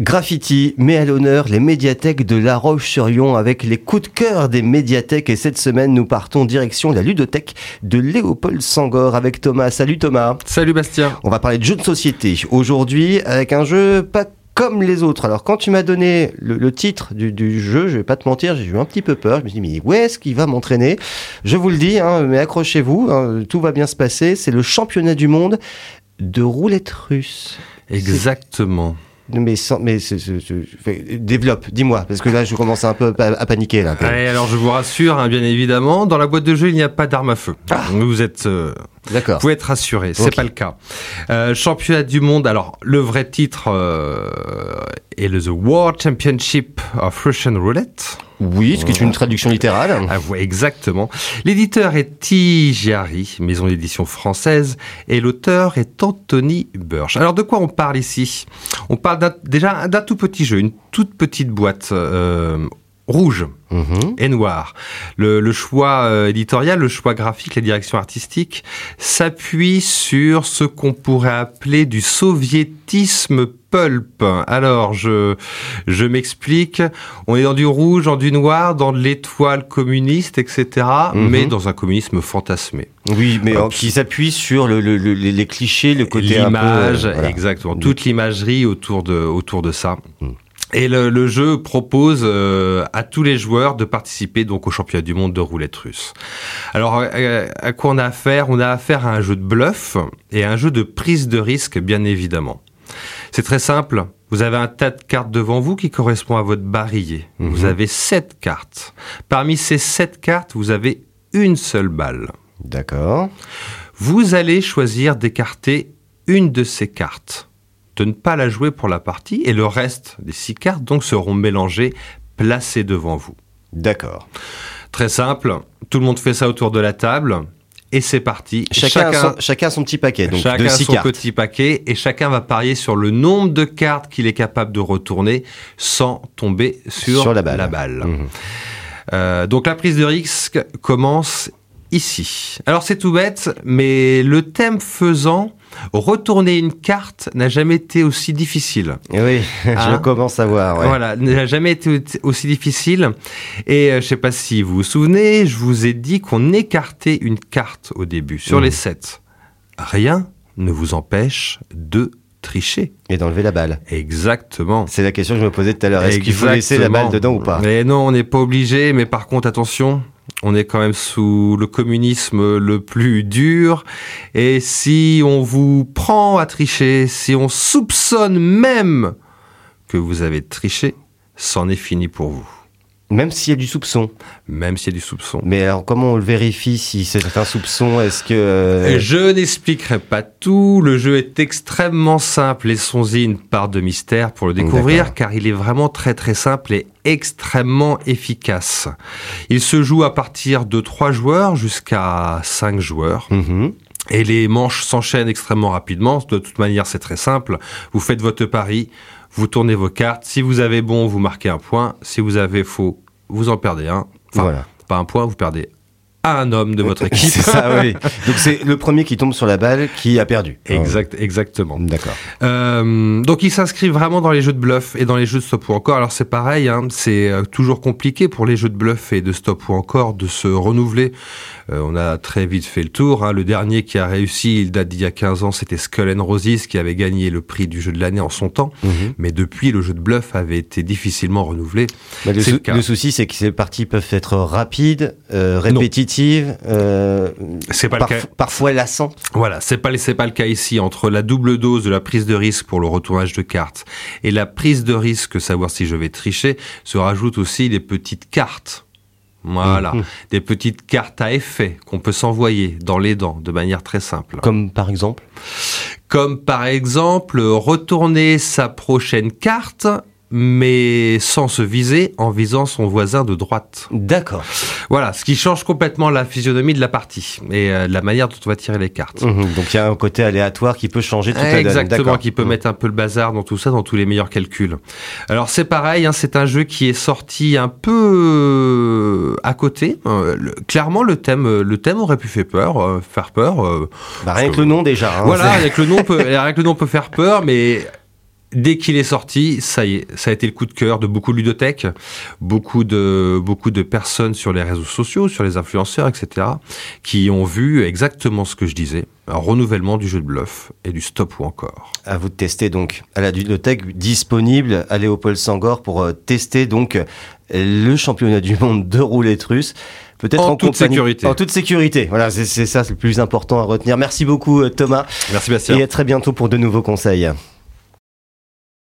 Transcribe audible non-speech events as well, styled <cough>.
Graffiti met à l'honneur les médiathèques de La Roche-sur-Yon avec les coups de cœur des médiathèques et cette semaine nous partons direction la ludothèque de Léopold Sangor avec Thomas. Salut Thomas. Salut Bastien. On va parler de jeux de société aujourd'hui avec un jeu pas comme les autres. Alors quand tu m'as donné le, titre du, jeu, je vais pas te mentir, j'ai eu un petit peu peur. Je me suis dit mais où est-ce qu'il va m'entraîner? Je vous le dis, hein, mais accrochez-vous, hein, tout va bien se passer. C'est le championnat du monde de roulette russe. Exactement. Mais, sans, mais développe, dis-moi, parce que là je commence un peu à, paniquer. Là, alors je vous rassure, hein, bien évidemment, dans la boîte de jeu il n'y a pas d'arme à feu. Ah. Vous êtes, euh, D'accord. vous pouvez être rassuré, c'est pas le cas. Euh, championnat du monde, alors le vrai titre euh, est le The World Championship of Russian Roulette. Oui, ce qui est une traduction littérale. Ah, exactement. L'éditeur est Tigiari, maison d'édition française, et l'auteur est Anthony Burch. Alors de quoi on parle ici? On parle déjà d'un tout petit jeu, une toute petite boîte euh, rouge mhm. et noir. Le, choix euh, éditorial, le choix graphique, la direction artistique s'appuie sur ce qu'on pourrait appeler du soviétisme pulp. Alors, je, je m'explique. On est dans du rouge, dans du noir, dans de l'étoile communiste, etc., mhm. mais dans un communisme fantasmé. Oui, mais qui s'appuie sur le, les clichés, le côté L'image, exactement. Toute l'imagerie autour de, autour de ça. Mm. Et le, jeu propose euh, à tous les joueurs de participer donc au championnat du monde de roulette russe. Alors euh, à, quoi on a affaire? On a affaire à un jeu de bluff et à un jeu de prise de risque bien évidemment. C'est très simple. Vous avez un tas de cartes devant vous qui correspond à votre barillet. Mhm. Vous avez sept cartes. Parmi ces sept cartes, vous avez une seule balle. D'accord. Vous allez choisir d'écarter une de ces cartes de ne pas la jouer pour la partie et le reste des six cartes donc seront mélangées, placées devant vous. D'accord. Très simple, tout le monde fait ça autour de la table et c'est parti. Chacun, chacun, son, chacun, son, petit paquet. Donc chacun de son petit paquet et chacun va parier sur le nombre de cartes qu'il est capable de retourner sans tomber sur, la balle. Mmh. Euh, donc la prise de risque commence ici. Alors c'est tout bête, mais le thème faisant, retourner une carte n'a jamais été aussi difficile. Eh oui, <laughs> je hein commence à voir. Voilà, n'a jamais été aussi difficile. Et euh, je sais pas si vous vous souvenez, je vous ai dit qu'on écartait une carte au début sur mmh. les sept. Rien ne vous empêche de tricher. Et d'enlever la balle. Exactement. C'est la question que je me posais tout à l'heure. Est-ce qu'il faut laisser la balle dedans ou pas? Mais non, on n'est pas obligé. Mais par contre, attention, on est quand même sous le communisme le plus dur. Et si on vous prend à tricher, si on soupçonne même que vous avez triché, c'en est fini pour vous. Même s'il y a du soupçon. Même s'il y a du soupçon. Mais alors, comment on le vérifie si c'est un soupçon? Est-ce que euh, je n'expliquerai pas tout. Le jeu est extrêmement simple. Laissons-y une part de mystère pour le découvrir, car il est vraiment très très simple et extrêmement efficace. Il se joue à partir de 3 joueurs jusqu'à 5 joueurs. Mhm. Et les manches s'enchaînent extrêmement rapidement. De toute manière, c'est très simple. Vous faites votre pari, vous tournez vos cartes. Si vous avez bon, vous marquez un point. Si vous avez faux, vous en perdez un. Enfin, voilà. pas un point, vous perdez un homme de votre <laughs> équipe. c'est ça, oui. Donc c'est le premier qui tombe sur la balle qui a perdu. <laughs> Exact, exactement. D'accord. Euh, donc il s'inscrit vraiment dans les jeux de bluff et dans les jeux de stop ou encore. Alors c'est pareil, hein, c'est euh, toujours compliqué pour les jeux de bluff et de stop ou encore de se renouveler. Euh, on a très vite fait le tour. Hein. Le dernier qui a réussi, il date d'il y a 15 ans, c'était Skull and Roses qui avait gagné le prix du jeu de l'année en son temps. Mhm. Mais depuis, le jeu de bluff avait été difficilement renouvelé. le, le, souci, c'est que ces parties peuvent être rapides, euh, répétitives, euh, c'est pas le cas. parfois lassantes. Voilà, c'est pas c'est pas le cas ici. Entre la double dose de la prise de risque pour le retournage de cartes et la prise de risque, savoir si je vais tricher, se rajoutent aussi des petites cartes voilà, mhm. des petites cartes à effet qu'on peut s'envoyer dans les dents de manière très simple. Comme par exemple? Comme par exemple retourner sa prochaine carte mais sans se viser, en visant son voisin de droite. D'accord. Voilà, ce qui change complètement la physionomie de la partie et euh, la manière dont on va tirer les cartes. Mhm. donc il y a un côté aléatoire qui peut changer tout à Exactement, qui peut mhm. mettre un peu le bazar dans tout ça, dans tous les meilleurs calculs. Alors c'est pareil, hein, c'est un jeu qui est sorti un peu euh, à côté. Euh, clairement, le thème, le thème aurait pu faire peur, faire peur. Bah, rien que le nom déjà. Hein, voilà, avec le nom, peut, avec le nom peut faire peur, mais dès qu'il est sorti, ça y est, ça a été le coup de cœur de beaucoup de ludothèques, beaucoup de, beaucoup de personnes sur les réseaux sociaux, sur les influenceurs, etc., qui ont vu exactement ce que je disais. Un renouvellement du jeu de bluff et du stop ou encore. À vous de tester donc à la ludothèque disponible à Léopold Sangor pour euh, tester donc le championnat du monde de roulette russe. Peut-être en, toute sécurité. En toute sécurité. Voilà, c'est ça, c'est le plus important à retenir. Merci beaucoup, euh, Thomas. Merci, Bastien. Et à très bientôt pour de nouveaux conseils.